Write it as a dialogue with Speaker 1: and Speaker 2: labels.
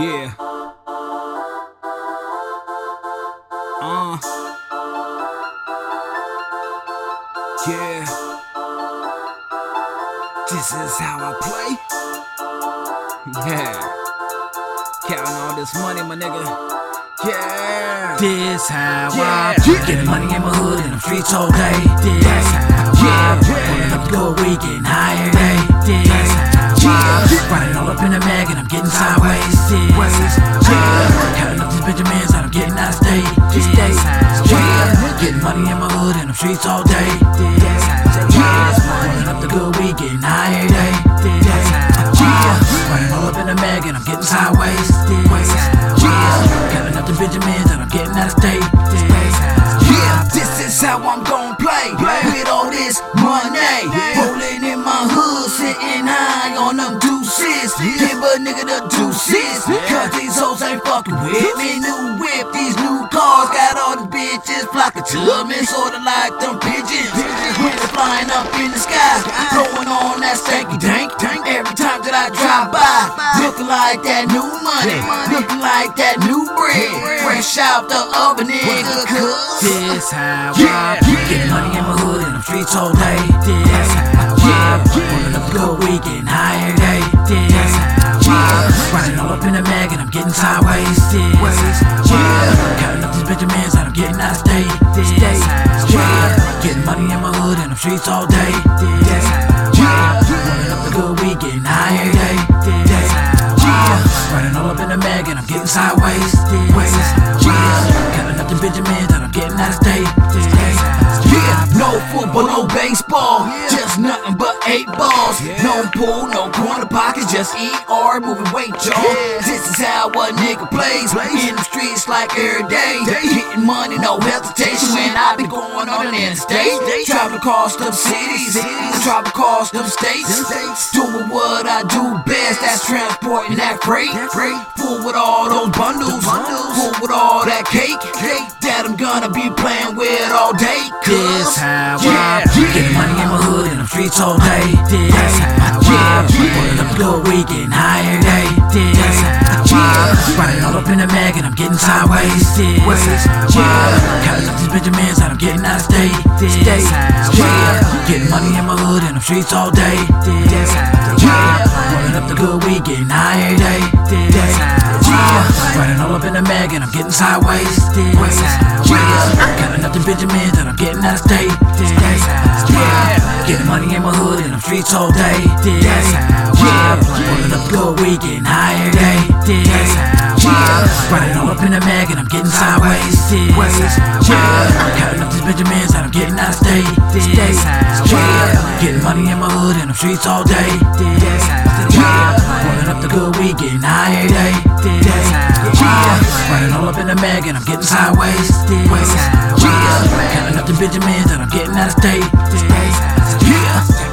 Speaker 1: Yeah. Uh. Yeah. This is how I play. Yeah. Counting all this money, my nigga. Yeah.
Speaker 2: This how
Speaker 1: Yeah.
Speaker 2: I play. Getting money in my hood in the streets all day. This how
Speaker 1: Yeah.
Speaker 2: I play. Pulling up the good weed, getting higher day. This how I play. Riding all up in the mag and I'm getting sideways. This how I play. Counting up these Benjamins and I'm getting out of state. How I play. Getting money in my hood in the streets all day. I play. Pulling up the good weed, getting day. This how I play. Riding all up in the mag and I'm getting sideways. How Counting up the Benjamins and I'm getting out of state.
Speaker 3: Yeah, this is how I'm gon' play. With all this money. The deuces. Cause these hoes ain't fucking with me. New whip, these new cars. Got all the bitches flocking to me. Sorta like them pigeons. When they're flying up in the sky. Blowing on that stanky dank. Tank Every time that I drive by. Looking like that new money. Looking like that new bread. Fresh out the oven, nigga. Cause.
Speaker 2: This how
Speaker 3: Yeah.
Speaker 2: I. Getting money in my hood and I'm streets all day. This how I play. Pulling up good getting higher day. Mag and I'm getting sideways. This how I play. Counting up these Benjamins and I'm getting out of state. I play. Getting money in my hood and I'm streets all day. How I play. Up the good weed, getting higher day. This how I. Riding all up in the mag and I'm getting sideways. I play. Counting up the Benjamins and I'm getting out of state.
Speaker 3: Yeah, no football, no baseball, just nothing but eight balls. No pool, no corner pockets, just ER moving weight, y'all. This is how a nigga plays. In the streets like every day. Getting money, no hesitation. When I be going on an interstate. Travel across them cities, travel across them states. Doing what I do best, that's transporting that freight. Full with all those bundles, full with all that cake. That I'm gonna be playing with all day.
Speaker 2: This how
Speaker 3: Yeah,
Speaker 2: I play. Getting money in my hood in the streets all day. This how I play. Pulling up good weed, getting higher day. This how I play. Riding all up in the mag and I'm getting sideways. This how I play. Counting up these Benjamins and I'm getting out of state. This how I play. Getting money in my hood in the streets all day. This how I play. Pulling up the good weed, getting higher day. This how I play. Riding all up in the mag and I'm getting sideways. How I play. Counting up the Benjamins and I'm getting out of state. How I. Getting money in my hood and I'm streets all day. This how I play. Pulling up good weed, getting higher day. This how I play. Riding all up in the mag and I'm getting sideways. This how I play. Counting up these Benjamins and I'm getting out of state. This how I play. Getting money in my hood and I'm streets all day. This how I play. Pulling up the good weed, getting higher day the mag and I'm getting sideways. Yeah, counting up the Benjamins and I'm getting out of state. Yeah.